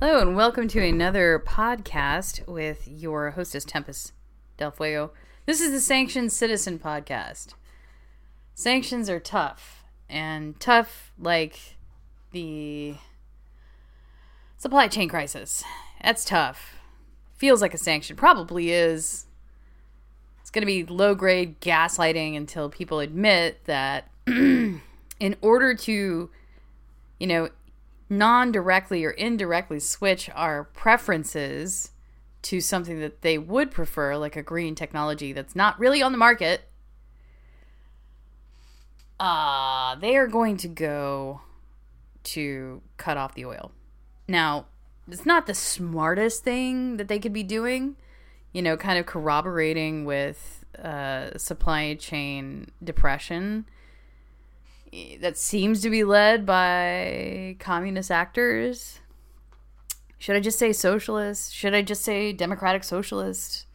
Hello, and welcome to another podcast with your hostess, Tempest Del Fuego. This is the Sanctioned Citizen podcast. Sanctions are tough, and tough like the supply chain crisis. That's tough. Feels like a sanction. Probably is. It's going to be low grade gaslighting until people admit that in order to, you know, non directly or indirectly switch our preferences to something that they would prefer, like a green technology that's not really on the market, uh, they are going to go to cut off the oil. Now, it's not the smartest thing that they could be doing, you know, kind of corroborating with uh, supply chain depression that seems to be led by communist actors. Should I just say socialist? Should I just say democratic socialist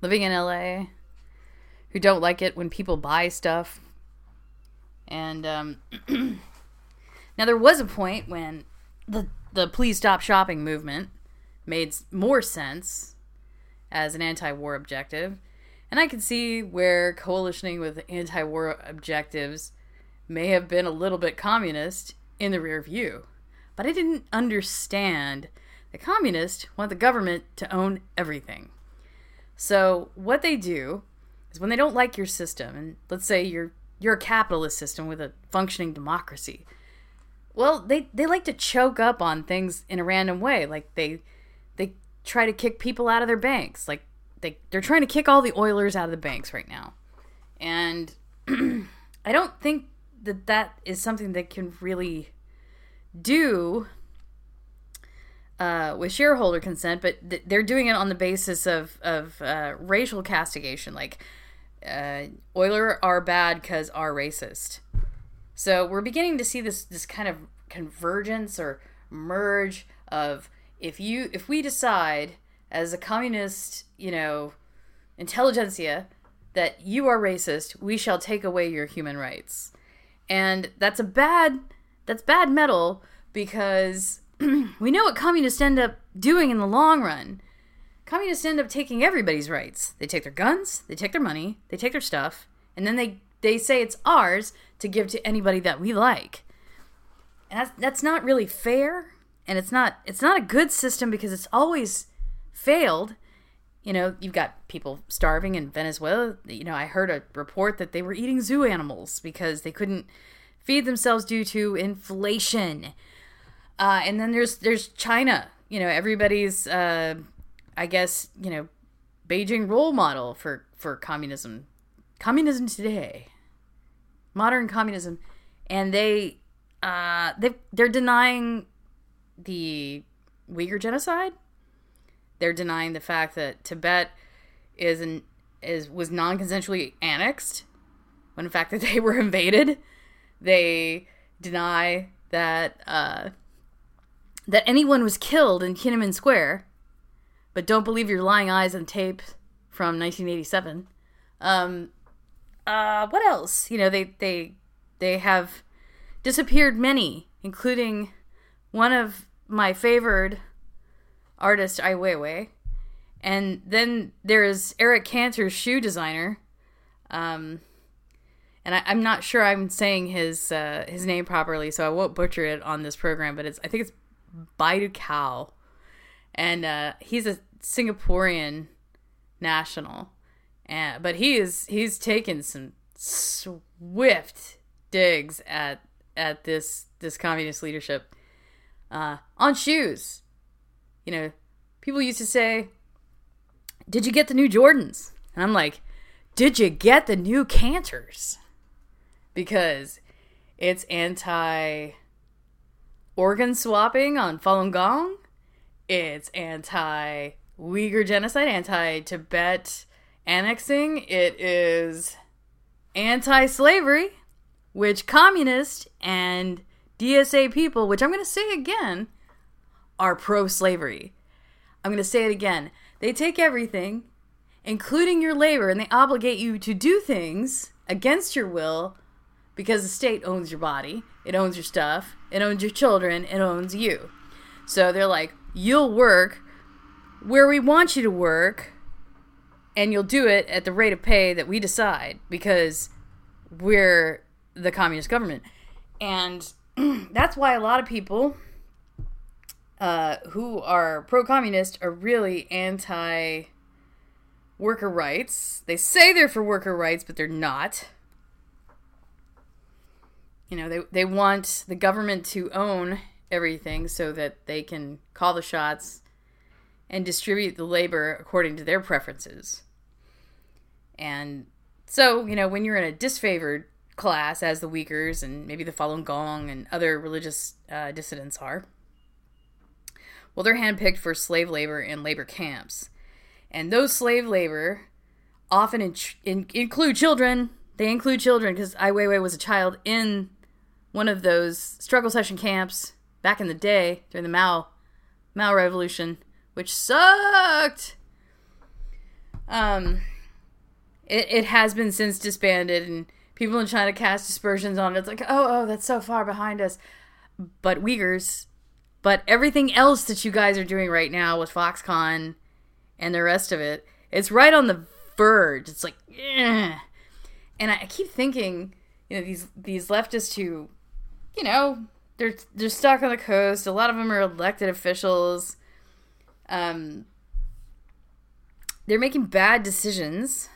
living in LA who don't like it when people buy stuff? And um, now there was a point when the the please stop shopping movement made more sense as an anti-war objective, and I can see where coalitioning with anti-war objectives may have been a little bit communist in the rear view. But I didn't understand the communists want the government to own everything. So what they do is when they don't like your system, and let's say you're you're a capitalist system with a functioning democracy, well, they, they like to choke up on things in a random way. Like they they try to kick people out of their banks. Like they they're trying to kick all the Oilers out of the banks right now. And I don't think that that is something that can really do uh, with shareholder consent, but th- they're doing it on the basis of of uh, racial castigation, like uh, Oiler are bad because are racist. So we're beginning to see this this kind of convergence or merge of if you if we decide as a communist, you know, intelligentsia that you are racist, we shall take away your human rights and that's a bad that's bad metal because we know what communists end up doing in the long run. Communists end up taking everybody's rights. They take their guns, they take their money, they take their stuff, and then they they say it's ours to give to anybody that we like. And that's that's not really fair, and it's not it's not a good system because it's always failed you know, you've got people starving in Venezuela. You know, I heard a report that they were eating zoo animals because they couldn't feed themselves due to inflation. Uh, and then there's there's China. You know, everybody's uh, I guess you know Beijing role model for for communism, communism today, modern communism, and they uh, they they're denying the Uyghur genocide they're denying the fact that Tibet is an is was non-consensually annexed when in fact that they were invaded. They deny that uh, that anyone was killed in Tiananmen Square, but don't believe your lying eyes on tape from 1987. Um, uh, what else? You know, they they they have disappeared many, including one of my favored artist Ai Weiwei. And then there is Enes Kanter's shoe designer. Um, and I, am not sure I'm saying his uh, his name properly, so I won't butcher it on this program. But it's I think it's Baidu and uh, he's a Singaporean national, and but he is he's taken some swift digs at at this this communist leadership uh, on shoes you know, people used to say, Did you get the new Jordans? And I'm like, Did you get the new Kanters? Because it's anti organ swapping on Falun Gong. It's anti Uyghur genocide, anti Tibet annexing. It is anti slavery, which communist and DSA people, which I'm going to say again, are pro slavery. I'm going to say it again. They take everything, including your labor, and they obligate you to do things against your will because the state owns your body, it owns your stuff, it owns your children, it owns you. So they're like, you'll work where we want you to work and you'll do it at the rate of pay that we decide because we're the communist government. And that's why a lot of people uh, who are pro communist are really anti worker rights. They say they're for worker rights, but they're not. You know, they, they want the government to own everything so that they can call the shots and distribute the labor according to their preferences. And so, you know, when you're in a disfavored class, as the Uyghurs and maybe the Falun Gong and other religious uh, dissidents are, well, they're handpicked for slave labor in labor camps. And those slave labor often in, in, include children. They include children because Ai Weiwei was a child in one of those struggle session camps back in the day during the Mao Mao Revolution, which sucked. Um, it, it has been since disbanded, and people in China cast aspersions on it. It's like, oh, oh, that's so far behind us. But Uyghurs, but everything else that you guys are doing right now with Foxconn and the rest of it, it's right on the verge. It's like, eh. and I keep thinking, you know, these these leftists who, you know, they're they're stuck on the coast. A lot of them are elected officials. Um, they're making bad decisions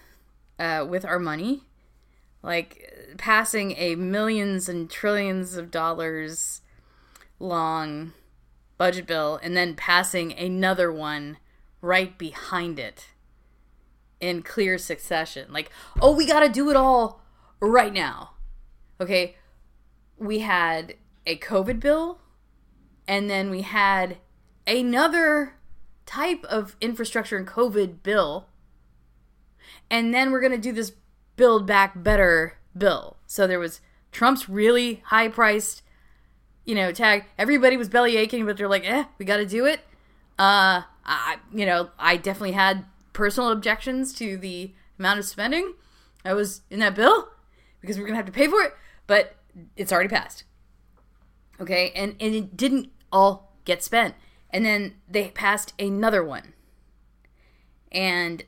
uh, with our money, like passing a millions and trillions of dollars long budget bill and then passing another one right behind it in clear succession. Like, oh, we got to do it all right now. Okay, we had a COVID bill, and then we had another type of infrastructure and COVID bill, and then we're going to do this Build Back Better bill. So there was Trump's really high priced, you know, tag. Everybody was belly aching, but they're like, eh, we got to do it. Uh, I, you know, I definitely had personal objections to the amount of spending I was in that bill because we're going to have to pay for it, but it's already passed. Okay, and, and it didn't all get spent. And then they passed another one. And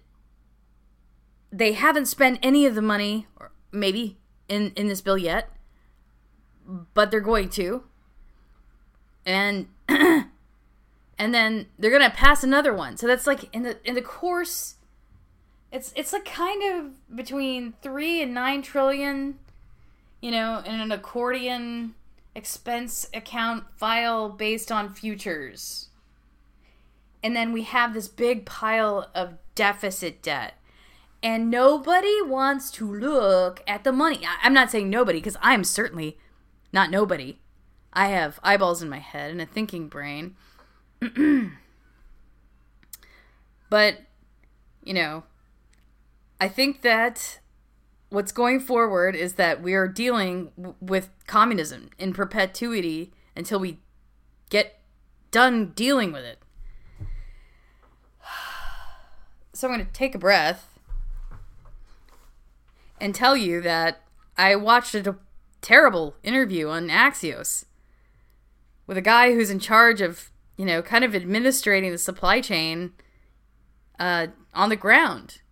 they haven't spent any of the money, or maybe, in, in this bill yet, but they're going to. And and then they're gonna pass another one. So that's like in the in the course it's it's like kind of between three and nine trillion, you know, in an accordion expense account file based on futures. And then we have this big pile of deficit debt. And nobody wants to look at the money. I'm not saying nobody, because I am certainly not nobody. I have eyeballs in my head and a thinking brain. but, you know, I think that what's going forward is that we are dealing w- with communism in perpetuity until we get done dealing with it. So I'm going to take a breath and tell you that I watched a terrible interview on Axios with a guy who's in charge of, you know, kind of administrating the supply chain uh, on the ground.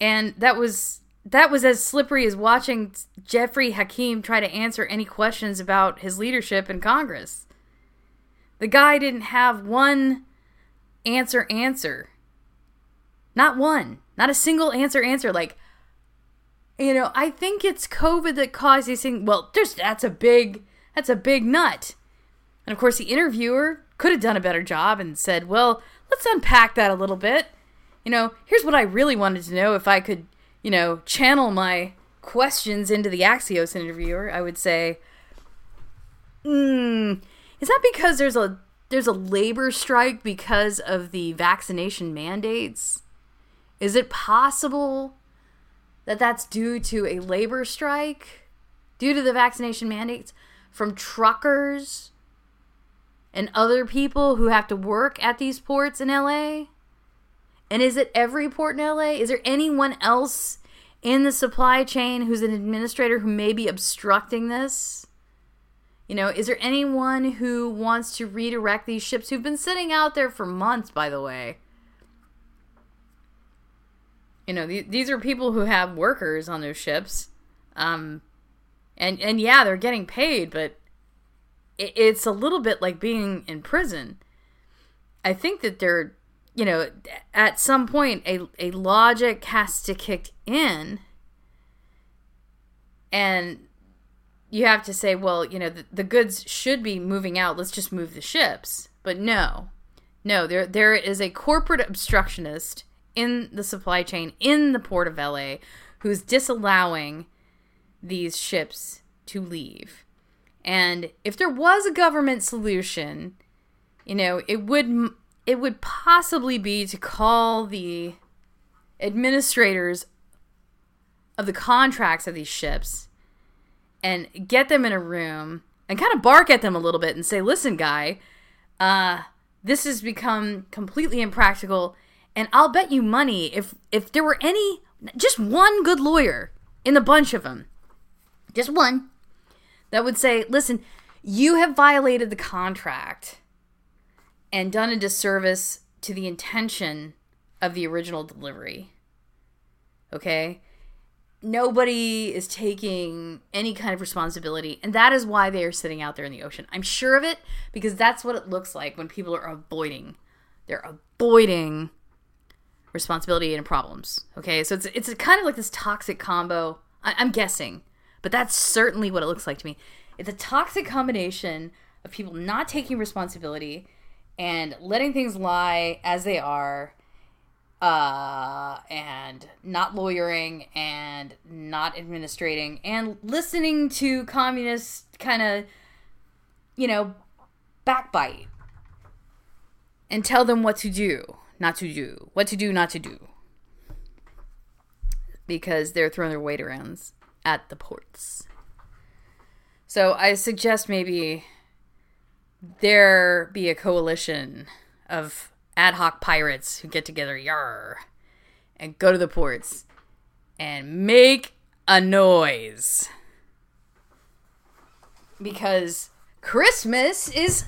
And that was that was as slippery as watching Jeffrey Hakeem try to answer any questions about his leadership in Congress. The guy didn't have one answer answer. Not one. Not a single answer answer like you know, I think it's COVID that caused these things. Well, there's that's a big that's a big nut. And of course the interviewer could have done a better job and said, "Well, let's unpack that a little bit." You know, here's what I really wanted to know if I could you know, channel my questions into the Axios interviewer, I would say, hmm, is that because there's a there's a labor strike because of the vaccination mandates? Is it possible that that's due to a labor strike due to the vaccination mandates from truckers and other people who have to work at these ports in LA? And is it every port in LA? Is there anyone else in the supply chain who's an administrator who may be obstructing this? You know, is there anyone who wants to redirect these ships who've been sitting out there for months, by the way? You know, th- these are people who have workers on those ships. Um, and, and yeah, they're getting paid, but it's a little bit like being in prison. I think that they're, you know, at some point, a, a logic has to kick in. And you have to say, well, you know, the, the goods should be moving out. Let's just move the ships. But no, no, there there is a corporate obstructionist in the supply chain in the port of LA who's disallowing these ships to leave. And if there was a government solution, you know, it would it would possibly be to call the administrators of the contracts of these ships and get them in a room and kind of bark at them a little bit and say, "Listen, guy, uh, this has become completely impractical, and I'll bet you money if if there were any, just one good lawyer in the bunch of them, just one, that would say, "Listen, you have violated the contract and done a disservice to the intention of the original delivery." Okay? nobody is taking any kind of responsibility and that is why they are sitting out there in the ocean. I'm sure of it because that's what it looks like when people are avoiding they're avoiding responsibility and problems. Okay? So it's it's kind of like this toxic combo. I, i'm guessing but that's certainly what it looks like to me it's a toxic combination of people not taking responsibility and letting things lie as they are uh, and not lawyering and not administrating and listening to communist kind of, you know, backbite and tell them what to do, not to do, what to do, not to do. Because they're throwing their weight around at the ports. So I suggest maybe there be a coalition of ad hoc pirates who get together, yar, and go to the ports and make a noise. Because Christmas is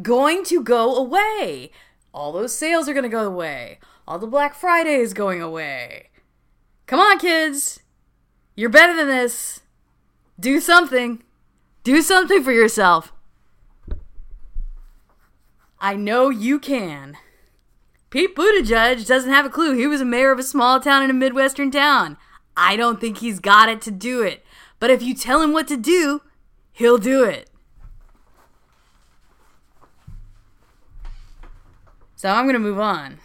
going to go away. All those sales are going to go away. All the Black Friday is going away. Come on, kids. You're better than this. Do something. Do something for yourself. I know you can. Pete Buttigieg doesn't have a clue. He was a mayor of a small town in a Midwestern town. I don't think he's got it to do it. But if you tell him what to do, he'll do it. So I'm going to move on.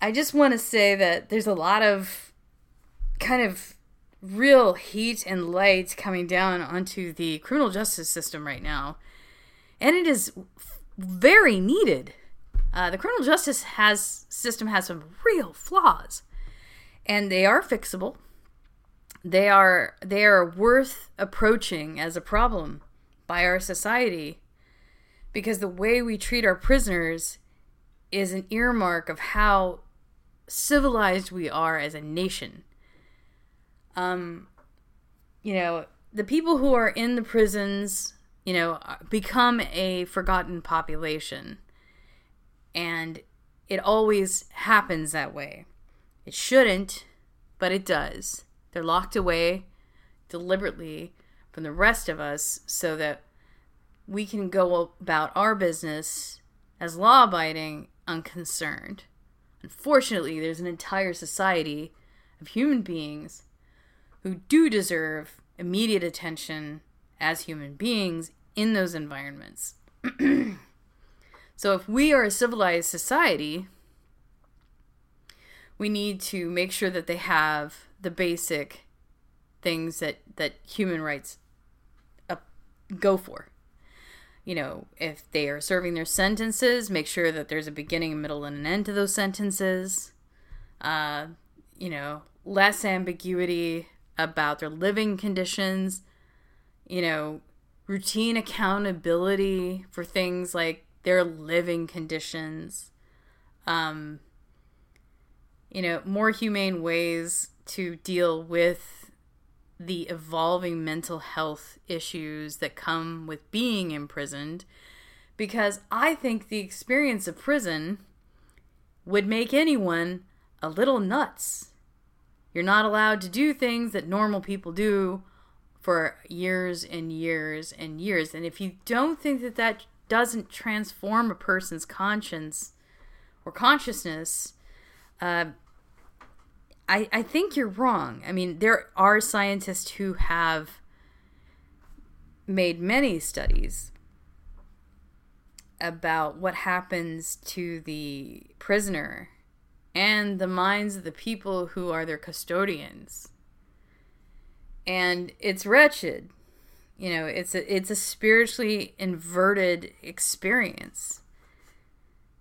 I just want to say that there's a lot of kind of real heat and light coming down onto the criminal justice system right now. And it is very needed. Uh, the criminal justice has system has some real flaws, and they are fixable. They are they are worth approaching as a problem by our society, because the way we treat our prisoners is an earmark of how civilized we are as a nation. Um, you know, the people who are in the prisons you know, become a forgotten population. And it always happens that way. It shouldn't, but it does. They're locked away deliberately from the rest of us so that we can go about our business as law abiding, unconcerned. Unfortunately, there's an entire society of human beings who do deserve immediate attention as human beings in those environments. so if we are a civilized society, we need to make sure that they have the basic things that that human rights uh, go for. You know, if they are serving their sentences, make sure that there's a beginning, a middle, and an end to those sentences. Uh, you know, less ambiguity about their living conditions you know, routine accountability for things like their living conditions, um, you know, more humane ways to deal with the evolving mental health issues that come with being imprisoned because I think the experience of prison would make anyone a little nuts. You're not allowed to do things that normal people do for years and years and years. And if you don't think that that doesn't transform a person's conscience or consciousness, uh, I, I think you're wrong. I mean, there are scientists who have made many studies about what happens to the prisoner and the minds of the people who are their custodians. And it's wretched. You know, it's a it's a spiritually inverted experience.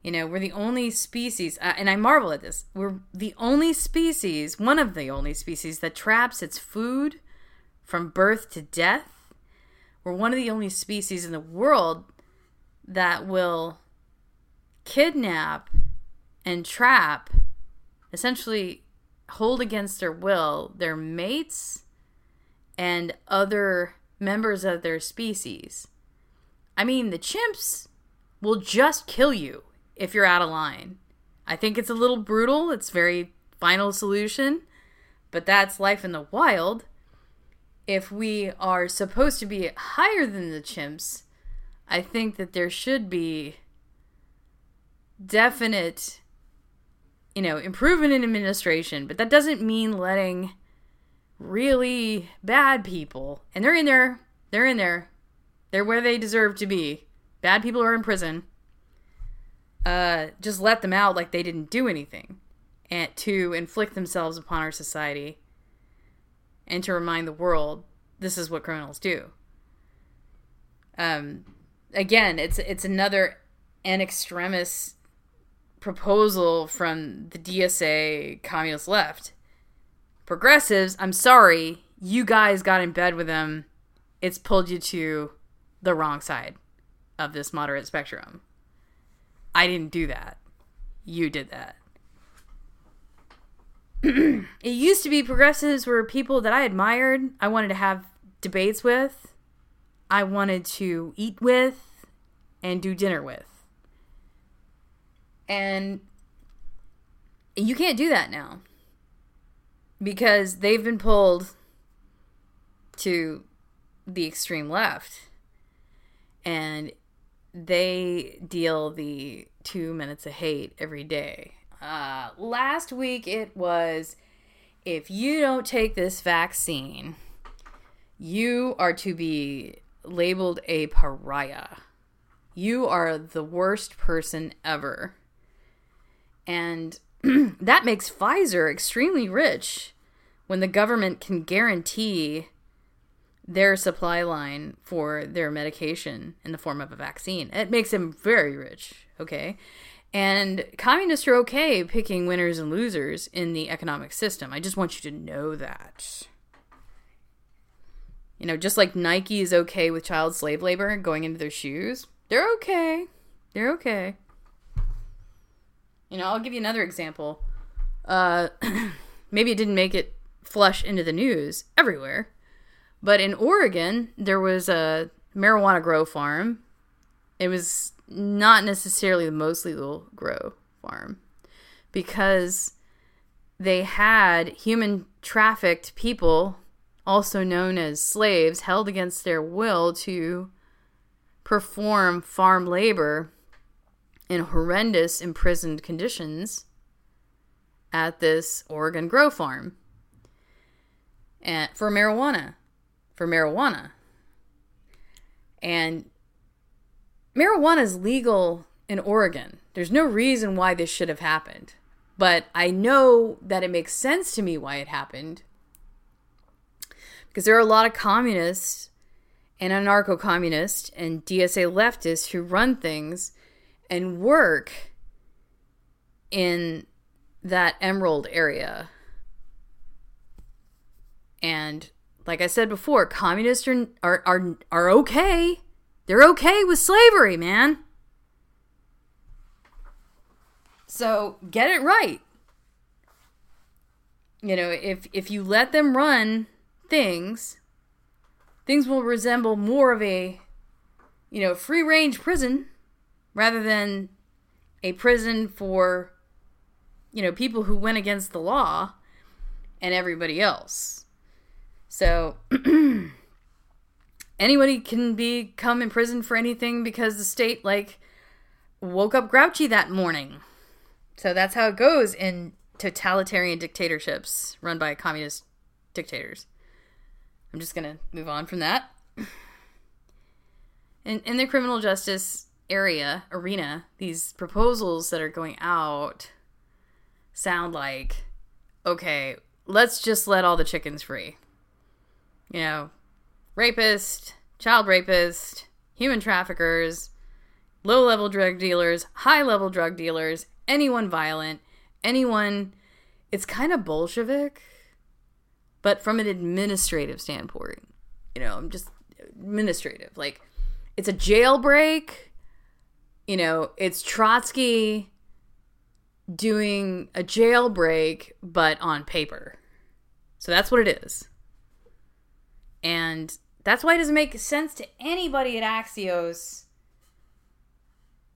You know, we're the only species, uh, and I marvel at this. We're the only species, one of the only species that traps its food from birth to death. We're one of the only species in the world that will kidnap and trap, essentially hold against their will, their mates and other members of their species. I mean, the chimps will just kill you if you're out of line. I think it's a little brutal. It's very final solution, but that's life in the wild. If we are supposed to be higher than the chimps, I think that there should be definite you know, improvement in administration, but that doesn't mean letting really bad people, and they're in there, they're in there, they're where they deserve to be. Bad people are in prison uh, just let them out like they didn't do anything, and to inflict themselves upon our society, and to remind the world this is what criminals do. Um, again, it's it's another an extremis proposal from the DSA communist left. Progressives, I'm sorry, you guys got in bed with them. It's pulled you to the wrong side of this moderate spectrum. I didn't do that. You did that. it used to be progressives were people that I admired, I wanted to have debates with, I wanted to eat with, and do dinner with. And you can't do that now because they've been pulled to the extreme left. And they deal the two minutes of hate every day. Uh, last week it was if you don't take this vaccine, you are to be labeled a pariah. You are the worst person ever. And that makes Pfizer extremely rich when the government can guarantee their supply line for their medication in the form of a vaccine. It makes them very rich, okay? And communists are okay picking winners and losers in the economic system. I just want you to know that. You know, just like Nike is okay with child slave labor going into their shoes, they're okay. They're okay. You know, I'll give you another example. Uh, maybe it didn't make it flush into the news everywhere, but in Oregon, there was a marijuana grow farm. It was not necessarily the most legal grow farm because they had human trafficked people, also known as slaves, held against their will to perform farm labor in horrendous imprisoned conditions at this Oregon grow farm and for marijuana for marijuana. And marijuana is legal in Oregon. There's no reason why this should have happened. But I know that it makes sense to me why it happened. Because there are a lot of communists and anarcho communists and DSA leftists who run things and work in that emerald area. And like I said before, communists are, are, are, are okay. They're okay with slavery, man. So get it right. You know, if if you let them run things, things will resemble more of a, you know, free range prison rather than a prison for, you know, people who went against the law and everybody else. So anybody can be come in prison for anything because the state like woke up grouchy that morning. So that's how it goes in totalitarian dictatorships run by communist dictators. I'm just going to move on from that. In, in the criminal justice area, arena, these proposals that are going out sound like okay, let's just let all the chickens free. You know, rapist, child rapist, human traffickers, low level drug dealers, high level drug dealers, anyone violent, anyone. It's kind of Bolshevik, but from an administrative standpoint. You know, I'm just administrative. Like, it's a jailbreak. You know, it's Trotsky doing a jailbreak, but on paper. So that's what it is. And that's why it doesn't make sense to anybody at Axios.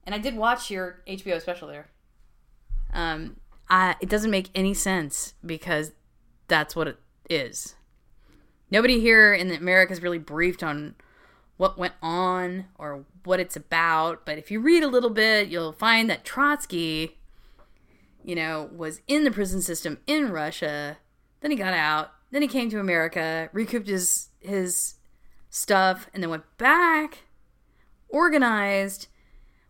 And I did watch your HBO special there. Um, I, it doesn't make any sense because that's what it is. Nobody here in America is really briefed on what went on or what it's about. But if you read a little bit, you'll find that Trotsky, you know, was in the prison system in Russia. Then he got out. Then he came to America, recouped his his stuff, and then went back, organized,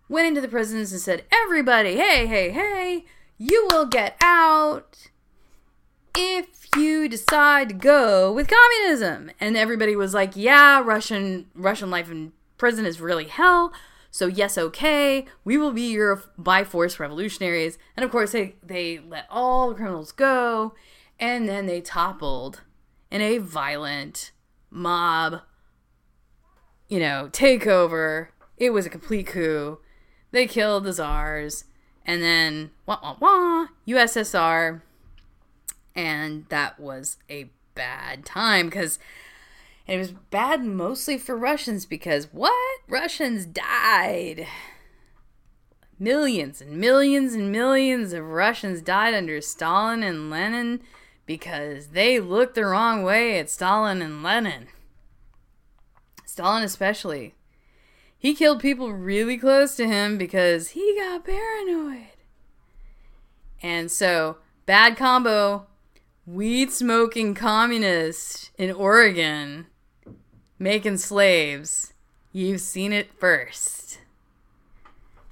went into the prisons and said, "Everybody, hey, hey, hey, you will get out if you decide to go with communism." And everybody was like, "Yeah, Russian Russian life in prison is really hell." So yes, okay, we will be your by force revolutionaries. And of course, they they let all the criminals go, and then they toppled in a violent mob, you know, takeover. It was a complete coup. They killed the czars, and then wah wah wah, USSR, and that was a bad time because it was bad mostly for Russians because what? Russians died. Millions and millions and millions of Russians died under Stalin and Lenin because they looked the wrong way at Stalin and Lenin. Stalin, especially. He killed people really close to him because he got paranoid. And so, bad combo weed smoking communist in Oregon making slaves. You've seen it first.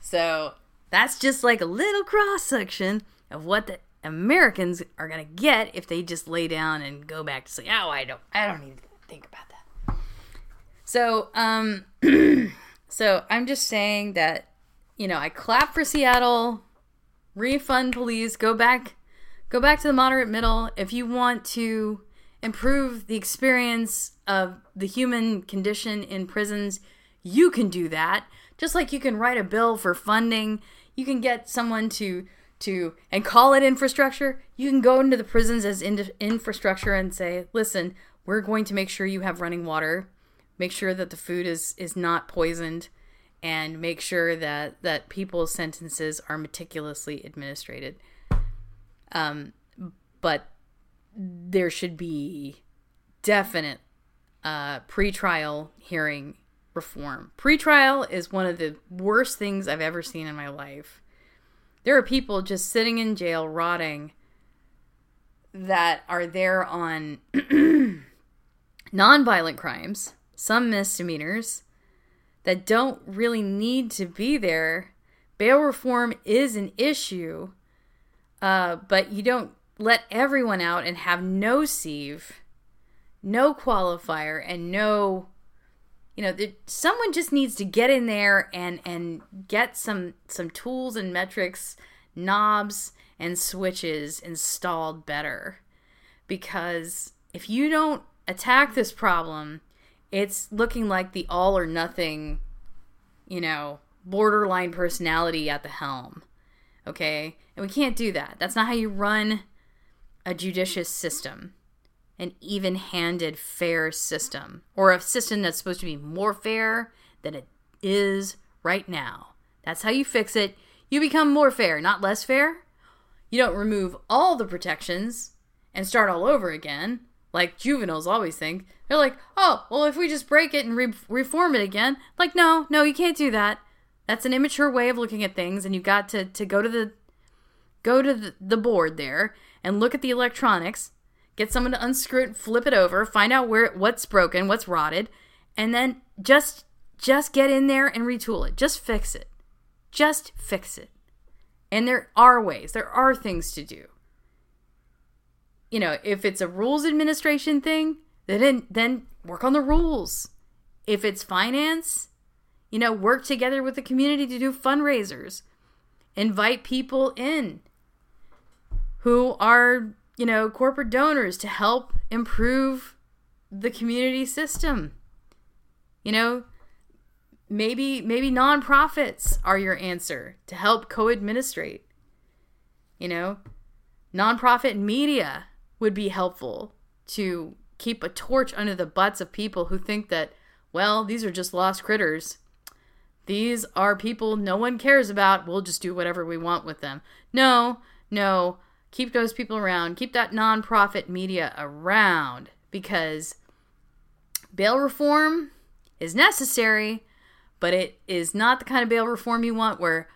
So, that's just like a little cross section of what the Americans are gonna get if they just lay down and go back to sleep. Oh, I don't, I don't need to think about that. So, um, so I'm just saying that, you know, I clap for Seattle, refund police, go back, go back to the moderate middle if you want to improve the experience of the human condition in prisons. You can do that. Just like you can write a bill for funding, you can get someone to to and call it infrastructure, you can go into the prisons as in, infrastructure and say, "Listen, we're going to make sure you have running water, make sure that the food is is not poisoned, and make sure that that people's sentences are meticulously administered." Um, but there should be definite uh, pretrial hearing reform. Pretrial is one of the worst things I've ever seen in my life there are people just sitting in jail rotting that are there on nonviolent crimes, some misdemeanors that don't really need to be there. Bail reform is an issue, uh, but you don't let everyone out and have no sieve, no qualifier, and no you know someone just needs to get in there and and get some some tools and metrics knobs and switches installed better. Because if you don't attack this problem it's looking like the all or nothing you know borderline personality at the helm okay and we can't do that that's not how you run a judicious system an even handed, fair system, or a system that's supposed to be more fair than it is right now. That's how you fix it. You become more fair, not less fair. You don't remove all the protections and start all over again, like juveniles always think. They're like, oh, well, if we just break it and re- reform it again, like, no, no, you can't do that. That's an immature way of looking at things, and you've got to, to go to the go to the, the board there and look at the electronics get someone to unscrew it, flip it over, find out where what's broken, what's rotted, and then just just get in there and retool it. Just fix it. Just fix it. And there are ways. There are things to do. You know, if it's a rules administration thing, then then work on the rules. If it's finance, you know, work together with the community to do fundraisers. Invite people in who are you know, corporate donors to help improve the community system. You know, maybe maybe nonprofits are your answer to help co-administrate. You know, nonprofit media would be helpful to keep a torch under the butts of people who think that well, these are just lost critters. These are people no one cares about. We'll just do whatever we want with them. No, no, keep those people around, keep that nonprofit media around because bail reform is necessary, but it is not the kind of bail reform you want where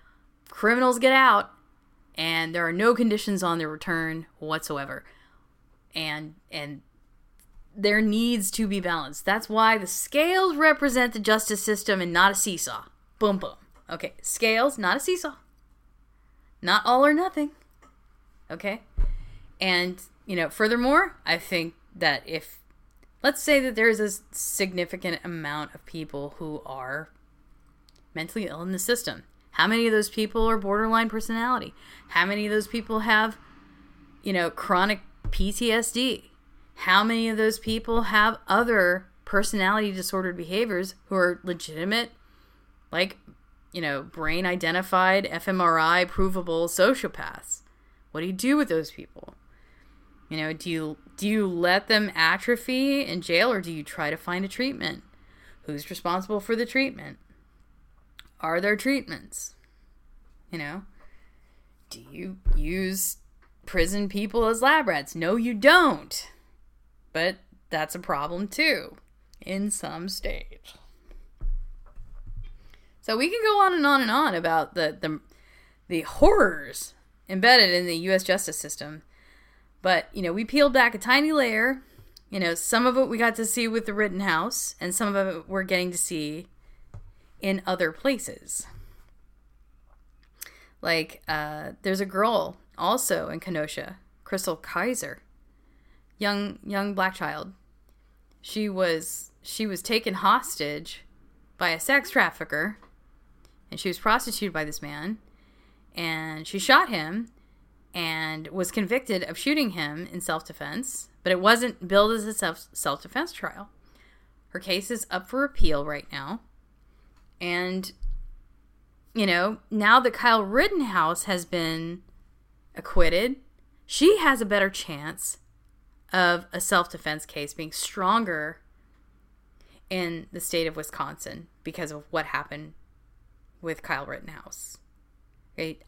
criminals get out and there are no conditions on their return whatsoever. And and there needs to be balance. That's why the scales represent the justice system and not a seesaw. Boom boom. Okay, scales, not a seesaw. Not all or nothing. Okay? And, you know, furthermore, I think that if, let's say that there's a significant amount of people who are mentally ill in the system, how many of those people are borderline personality? How many of those people have, you know, chronic PTSD? How many of those people have other personality disordered behaviors who are legitimate, like, you know, brain identified, fMRI provable sociopaths? What do you do with those people? You know, do you do you let them atrophy in jail or do you try to find a treatment? Who's responsible for the treatment? Are there treatments? You know, do you use prison people as lab rats? No, you don't. But that's a problem too in some states. So we can go on and on and on about the the, the horrors embedded in the US justice system. But, you know, we peeled back a tiny layer. You know, some of it we got to see with the Rittenhouse, and some of it we're getting to see in other places. Like, uh, there's a girl also in Kenosha, Chrystul Kizer, young young black child. She was she was taken hostage by a sex trafficker, and she was prostituted by this man and she shot him and was convicted of shooting him in self defense, but it wasn't billed as a self self defense trial. Her case is up for appeal right now. And, you know, now that Kyle Rittenhouse has been acquitted, she has a better chance of a self defense case being stronger in the state of Wisconsin because of what happened with Kyle Rittenhouse.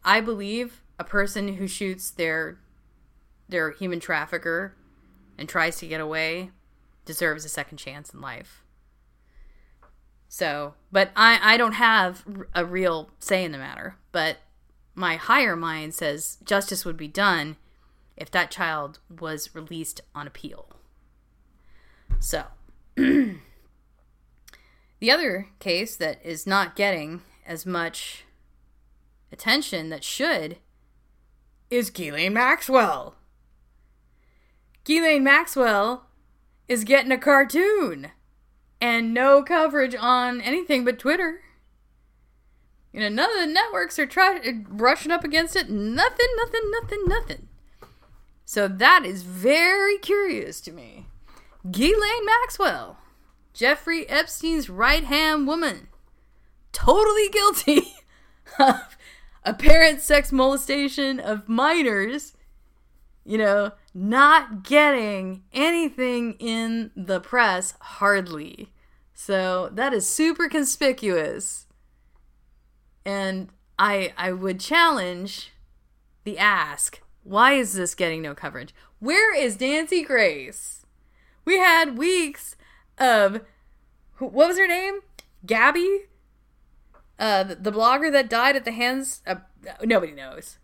I believe a person who shoots their their human trafficker and tries to get away deserves a second chance in life. So, but I I don't have a real say in the matter, but my higher mind says justice would be done if that child was released on appeal. So, the other case that is not getting as much attention that should is Ghislaine Maxwell. Ghislaine Maxwell is getting a cartoon and no coverage on anything but Twitter. You know, none of the networks are trying uh, brushing up against it. Nothing, nothing, nothing, nothing. So that is very curious to me. Ghislaine Maxwell, Jeffrey Epstein's right hand woman, totally guilty of apparent sex molestation of minors, you know, not getting anything in the press hardly. So that is super conspicuous. And I I would challenge the ask, why is this getting no coverage? Where is Nancy Grace? We had weeks of what was her name? Gabby? Uh, the, blogger that died at the hands of nobody knows.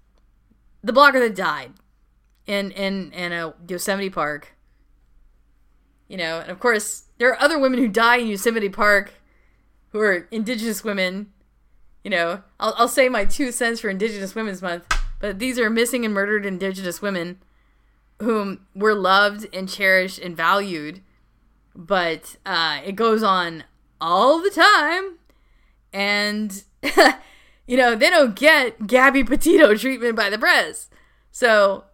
The blogger that died in in in a Yosemite Park. You know, and of course there are other women who die in Yosemite Park who are indigenous women. You know, I'll I'll say my two cents for Indigenous Women's Month, but these are missing and murdered indigenous women whom were loved and cherished and valued. But uh, it goes on all the time, and you know they don't get Gabby Petito treatment by the press. So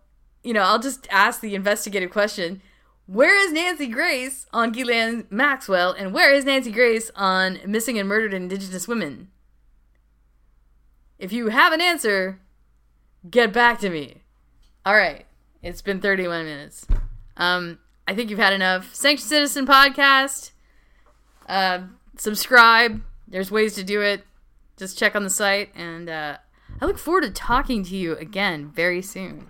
you know, I'll just ask the investigative question where is Nancy Grace on Ghislaine Maxwell, and where is Nancy Grace on missing and murdered Indigenous women? If you have an answer, get back to me. All right, it's been 31 minutes. Um, I think you've had enough. Sanctioned Citizen Podcast. Uh, subscribe. There's ways to do it. Just check on the site, and uh, I look forward to talking to you again very soon.